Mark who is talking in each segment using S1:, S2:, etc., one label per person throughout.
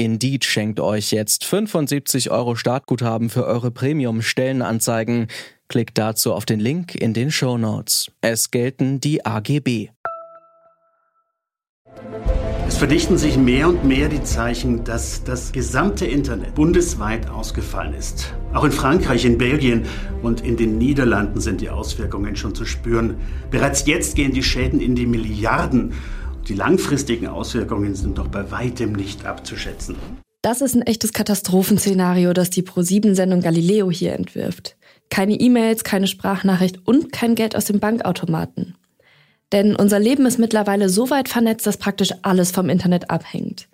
S1: Indeed schenkt euch jetzt 75 Euro Startguthaben für eure Premium-Stellenanzeigen. Klickt dazu auf den Link in den Show Notes. Es gelten die AGB.
S2: Es verdichten sich mehr und mehr die Zeichen, dass das gesamte Internet bundesweit ausgefallen ist. Auch in Frankreich, in Belgien und in den Niederlanden sind die Auswirkungen schon zu spüren. Bereits jetzt gehen die Schäden in die Milliarden. Die langfristigen Auswirkungen sind doch bei weitem nicht abzuschätzen.
S3: Das ist ein echtes Katastrophenszenario, das die Pro7-Sendung Galileo hier entwirft. Keine E-Mails, keine Sprachnachricht und kein Geld aus dem Bankautomaten. Denn unser Leben ist mittlerweile so weit vernetzt, dass praktisch alles vom Internet abhängt.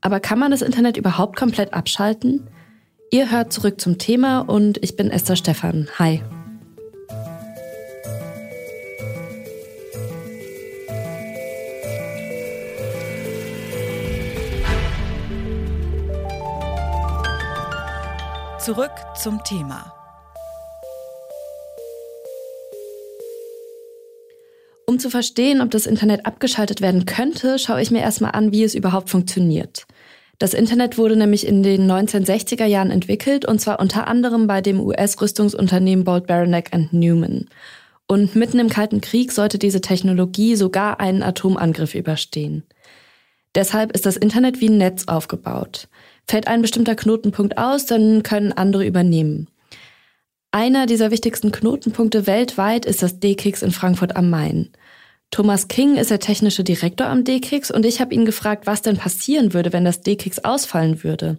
S3: Aber kann man das Internet überhaupt komplett abschalten? Ihr hört zurück zum Thema und ich bin Esther Stephan. Hi.
S4: Zurück zum Thema.
S3: Um zu verstehen, ob das Internet abgeschaltet werden könnte, schaue ich mir erstmal an, wie es überhaupt funktioniert. Das Internet wurde nämlich in den 1960er Jahren entwickelt und zwar unter anderem bei dem US-Rüstungsunternehmen Bolt Beranek Newman. Und mitten im Kalten Krieg sollte diese Technologie sogar einen Atomangriff überstehen. Deshalb ist das Internet wie ein Netz aufgebaut. Fällt ein bestimmter Knotenpunkt aus, dann können andere übernehmen. Einer dieser wichtigsten Knotenpunkte weltweit ist das D-Kix in Frankfurt am Main. Thomas King ist der technische Direktor am D-Kix und ich habe ihn gefragt, was denn passieren würde, wenn das D-Kix ausfallen würde.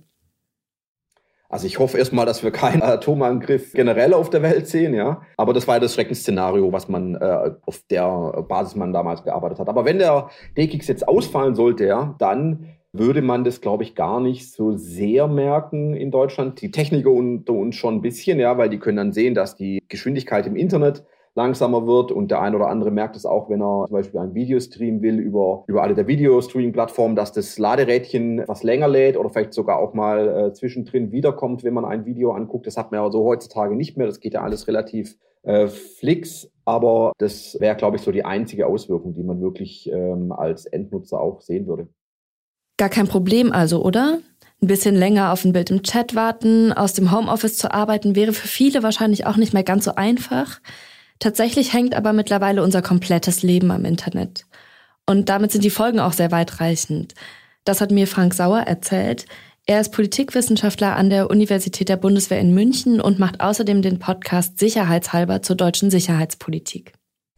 S5: Also ich hoffe erstmal, dass wir keinen Atomangriff generell auf der Welt sehen, ja. Aber das war ja das Schreckensszenario, was man äh, auf der Basis man damals gearbeitet hat. Aber wenn der D-Kix jetzt ausfallen sollte, ja, dann würde man das, glaube ich, gar nicht so sehr merken in Deutschland. Die Techniker unter uns schon ein bisschen, ja, weil die können dann sehen, dass die Geschwindigkeit im Internet langsamer wird und der ein oder andere merkt es auch, wenn er zum Beispiel ein Video streamen will über, über alle der Videostreaming-Plattformen, dass das Laderädchen etwas länger lädt oder vielleicht sogar auch mal äh, zwischendrin wiederkommt, wenn man ein Video anguckt. Das hat man ja so heutzutage nicht mehr. Das geht ja alles relativ äh, flix. Aber das wäre, glaube ich, so die einzige Auswirkung, die man wirklich ähm, als Endnutzer auch sehen würde.
S3: Gar kein Problem also, oder? Ein bisschen länger auf ein Bild im Chat warten, aus dem Homeoffice zu arbeiten, wäre für viele wahrscheinlich auch nicht mehr ganz so einfach. Tatsächlich hängt aber mittlerweile unser komplettes Leben am Internet. Und damit sind die Folgen auch sehr weitreichend. Das hat mir Frank Sauer erzählt. Er ist Politikwissenschaftler an der Universität der Bundeswehr in München und macht außerdem den Podcast Sicherheitshalber zur deutschen Sicherheitspolitik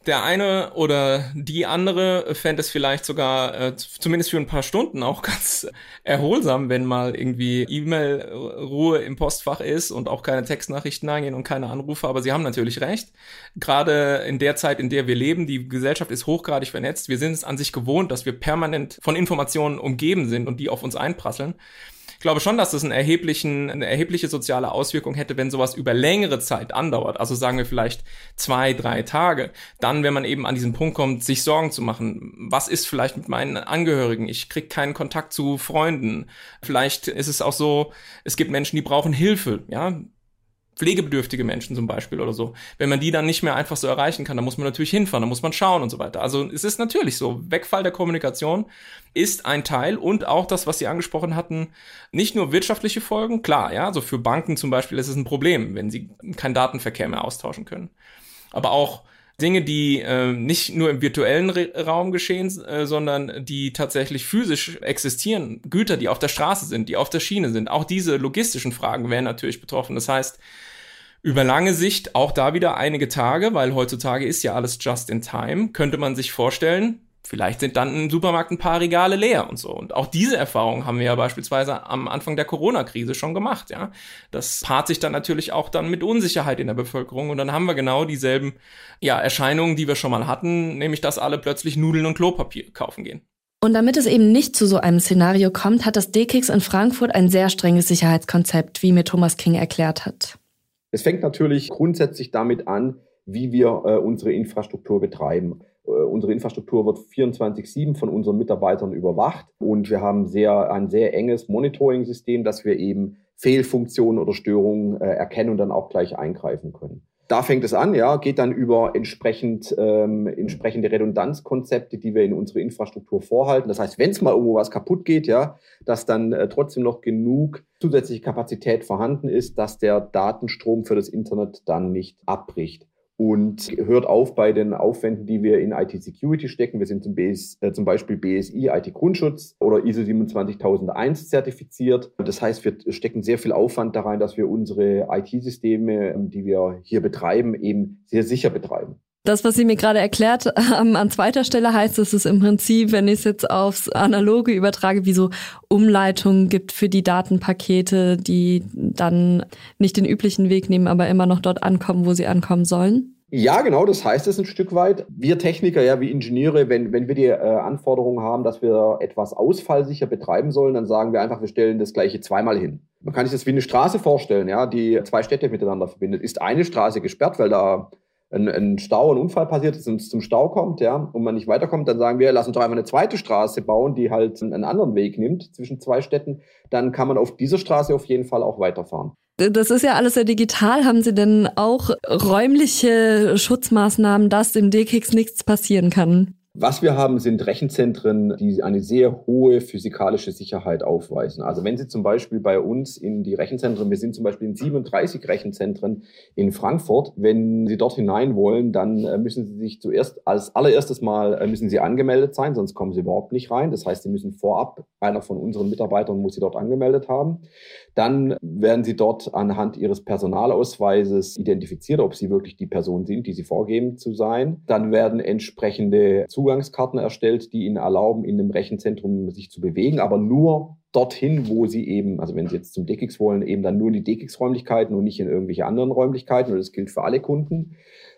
S6: der eine oder die andere fände es vielleicht sogar äh, zumindest für ein paar Stunden auch ganz erholsam, wenn mal irgendwie E-Mail-Ruhe im Postfach ist und auch keine Textnachrichten eingehen und keine Anrufe. Aber Sie haben natürlich recht. Gerade in der Zeit, in der wir leben, die Gesellschaft ist hochgradig vernetzt. Wir sind es an sich gewohnt, dass wir permanent von Informationen umgeben sind und die auf uns einprasseln. Ich glaube schon, dass das einen erheblichen, eine erhebliche soziale Auswirkung hätte, wenn sowas über längere Zeit andauert. Also sagen wir vielleicht zwei, drei Tage. Dann, wenn man eben an diesen Punkt kommt, sich Sorgen zu machen. Was ist vielleicht mit meinen Angehörigen? Ich kriege keinen Kontakt zu Freunden. Vielleicht ist es auch so, es gibt Menschen, die brauchen Hilfe. Ja, pflegebedürftige Menschen zum Beispiel oder so. Wenn man die dann nicht mehr einfach so erreichen kann, dann muss man natürlich hinfahren, dann muss man schauen und so weiter. Also es ist natürlich so, Wegfall der Kommunikation ist ein Teil und auch das, was Sie angesprochen hatten, nicht nur wirtschaftliche Folgen, klar, ja, so für Banken zum Beispiel ist es ein Problem, wenn sie keinen Datenverkehr mehr austauschen können. Aber auch Dinge, die äh, nicht nur im virtuellen Re Raum geschehen, äh, sondern die tatsächlich physisch existieren. Güter, die auf der Straße sind, die auf der Schiene sind. Auch diese logistischen Fragen wären natürlich betroffen. Das heißt, über lange Sicht auch da wieder einige Tage, weil heutzutage ist ja alles just in time, könnte man sich vorstellen, vielleicht sind dann im Supermarkt ein paar Regale leer und so. Und auch diese Erfahrung haben wir ja beispielsweise am Anfang der Corona-Krise schon gemacht, ja. Das paart sich dann natürlich auch dann mit Unsicherheit in der Bevölkerung und dann haben wir genau dieselben, ja, Erscheinungen, die wir schon mal hatten, nämlich dass alle plötzlich Nudeln und Klopapier kaufen gehen.
S3: Und damit es eben nicht zu so einem Szenario kommt, hat das D-Kix in Frankfurt ein sehr strenges Sicherheitskonzept, wie mir Thomas King erklärt hat.
S5: Es fängt natürlich grundsätzlich damit an, wie wir äh, unsere Infrastruktur betreiben. Äh, unsere Infrastruktur wird 24-7 von unseren Mitarbeitern überwacht und wir haben sehr, ein sehr enges Monitoring-System, dass wir eben Fehlfunktionen oder Störungen äh, erkennen und dann auch gleich eingreifen können. Da fängt es an, ja, geht dann über entsprechend, ähm, entsprechende Redundanzkonzepte, die wir in unsere Infrastruktur vorhalten. Das heißt, wenn es mal irgendwo was kaputt geht, ja, dass dann äh, trotzdem noch genug zusätzliche Kapazität vorhanden ist, dass der Datenstrom für das Internet dann nicht abbricht und hört auf bei den Aufwänden, die wir in IT-Security stecken. Wir sind zum, BS, äh, zum Beispiel BSI IT-Grundschutz oder ISO 27001 zertifiziert. Das heißt, wir stecken sehr viel Aufwand da rein, dass wir unsere IT-Systeme, ähm, die wir hier betreiben, eben sehr sicher betreiben.
S3: Das, was Sie mir gerade erklärt haben, an zweiter Stelle heißt, dass es im Prinzip, wenn ich es jetzt aufs Analoge übertrage, wie so Umleitungen gibt für die Datenpakete, die dann nicht den üblichen Weg nehmen, aber immer noch dort ankommen, wo sie ankommen sollen?
S5: Ja, genau, das heißt es ein Stück weit. Wir Techniker, ja, wie Ingenieure, wenn, wenn wir die äh, Anforderungen haben, dass wir etwas ausfallsicher betreiben sollen, dann sagen wir einfach, wir stellen das gleiche zweimal hin. Man kann sich das wie eine Straße vorstellen, ja, die zwei Städte miteinander verbindet. Ist eine Straße gesperrt, weil da ein, ein Stau, ein Unfall passiert und es zum Stau kommt, ja, und man nicht weiterkommt, dann sagen wir, lass uns doch einfach eine zweite Straße bauen, die halt einen anderen Weg nimmt zwischen zwei Städten. Dann kann man auf dieser Straße auf jeden Fall auch weiterfahren.
S3: Das ist ja alles sehr digital. Haben Sie denn auch räumliche Schutzmaßnahmen, dass dem D-Kicks nichts passieren kann?
S5: Was wir haben, sind Rechenzentren, die eine sehr hohe physikalische Sicherheit aufweisen. Also wenn Sie zum Beispiel bei uns in die Rechenzentren, wir sind zum Beispiel in 37 Rechenzentren in Frankfurt, wenn Sie dort hinein wollen, dann äh, müssen Sie sich zuerst als allererstes Mal äh, müssen Sie angemeldet sein, sonst kommen Sie überhaupt nicht rein. Das heißt, Sie müssen vorab, einer von unseren Mitarbeitern muss Sie dort angemeldet haben. Dann werden Sie dort anhand Ihres Personalausweises identifiziert, ob Sie wirklich die Person sind, die Sie vorgeben zu sein. Dann werden entsprechende Zugangskarten erstellt, die Ihnen erlauben, in dem Rechenzentrum sich zu bewegen, aber nur dorthin, wo Sie eben, also wenn Sie jetzt zum DKIX wollen, eben dann nur in die DKIX-Räumlichkeiten und nicht in irgendwelche anderen Räumlichkeiten. Und das gilt für alle Kunden.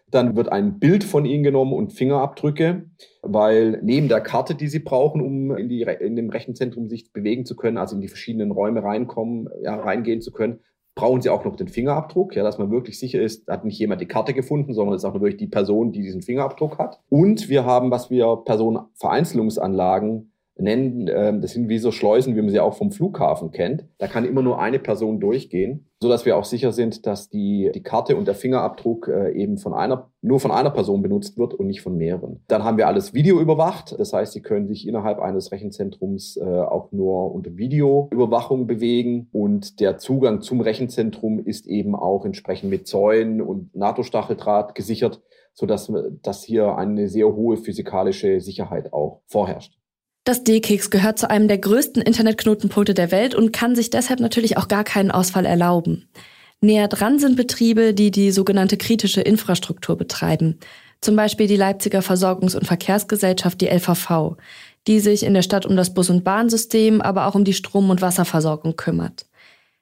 S5: Dann wird ein Bild von Ihnen genommen und Fingerabdrücke, weil neben der Karte, die Sie brauchen, um in, die, in dem Rechenzentrum sich bewegen zu können, also in die verschiedenen Räume reinkommen, ja, reingehen zu können, brauchen Sie auch noch den Fingerabdruck, ja, dass man wirklich sicher ist, hat nicht jemand die Karte gefunden, sondern es ist auch wirklich die Person, die diesen Fingerabdruck hat. Und wir haben, was wir Personenvereinzelungsanlagen nennen, äh, das sind wie so Schleusen, wie man sie auch vom Flughafen kennt. Da kann immer nur eine Person durchgehen, so dass wir auch sicher sind, dass die, die Karte und der Fingerabdruck äh, eben von einer, nur von einer Person benutzt wird und nicht von mehreren. Dann haben wir alles Video überwacht. Das heißt, Sie können sich innerhalb eines Rechenzentrums äh, auch nur unter Videoüberwachung bewegen und der Zugang zum Rechenzentrum ist eben auch entsprechend mit Zäunen und NATO-Stacheldraht gesichert, sodass dass hier eine sehr hohe physikalische Sicherheit auch vorherrscht.
S3: Das D-Keks gehört zu einem der größten Internetknotenpunkte der Welt und kann sich deshalb natürlich auch gar keinen Ausfall erlauben. Näher dran sind Betriebe, die die sogenannte kritische Infrastruktur betreiben. Zum Beispiel die Leipziger Versorgungs- und Verkehrsgesellschaft, die LVV, die sich in der Stadt um das Bus- und Bahnsystem, aber auch um die Strom- und Wasserversorgung kümmert.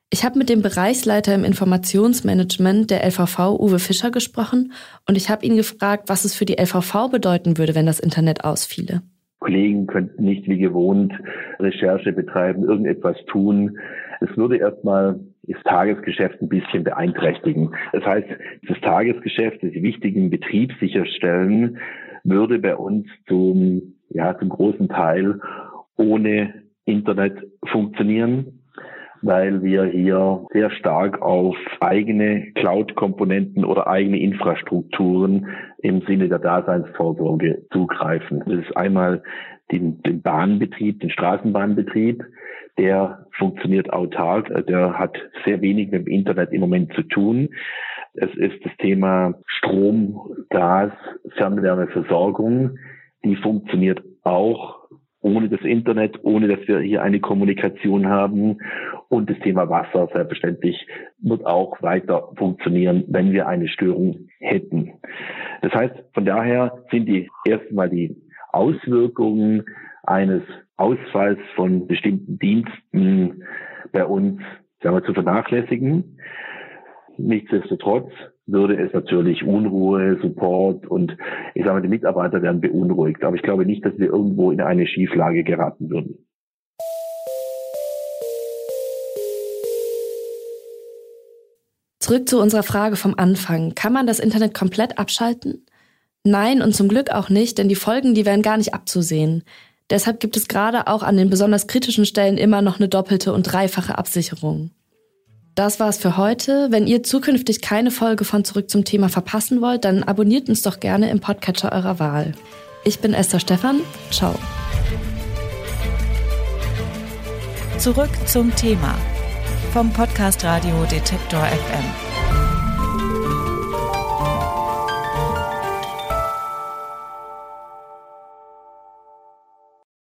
S3: Ich habe mit dem Bereichsleiter im Informationsmanagement der LVV, Uwe Fischer, gesprochen und ich habe ihn gefragt, was es für die LVV bedeuten würde, wenn das Internet ausfiele.
S7: Kollegen könnten nicht wie gewohnt Recherche betreiben, irgendetwas tun. Es würde erstmal das Tagesgeschäft ein bisschen beeinträchtigen. Das heißt, das Tagesgeschäft, das wichtigen Betrieb sicherstellen, würde bei uns zum, ja, zum großen Teil ohne Internet funktionieren weil wir hier sehr stark auf eigene Cloud-Komponenten oder eigene Infrastrukturen im Sinne der Daseinsvorsorge zugreifen. Das ist einmal den, den Bahnbetrieb, den Straßenbahnbetrieb, der funktioniert autark, der hat sehr wenig mit dem Internet im Moment zu tun. Es ist das Thema Strom, Gas, Fernwärmeversorgung, die funktioniert auch ohne das Internet, ohne dass wir hier eine Kommunikation haben. Und das Thema Wasser selbstverständlich wird auch weiter funktionieren, wenn wir eine Störung hätten. Das heißt, von daher sind die erstmal die Auswirkungen eines Ausfalls von bestimmten Diensten bei uns sagen wir, zu vernachlässigen. Nichtsdestotrotz würde es natürlich Unruhe, Support und ich sage mal, die Mitarbeiter werden beunruhigt. Aber ich glaube nicht, dass wir irgendwo in eine Schieflage geraten würden.
S3: Zurück zu unserer Frage vom Anfang. Kann man das Internet komplett abschalten? Nein und zum Glück auch nicht, denn die Folgen, die wären gar nicht abzusehen. Deshalb gibt es gerade auch an den besonders kritischen Stellen immer noch eine doppelte und dreifache Absicherung. Das war's für heute. Wenn ihr zukünftig keine Folge von Zurück zum Thema verpassen wollt, dann abonniert uns doch gerne im Podcatcher eurer Wahl. Ich bin Esther Stephan. Ciao.
S4: Zurück zum Thema vom Podcast Radio Detektor FM.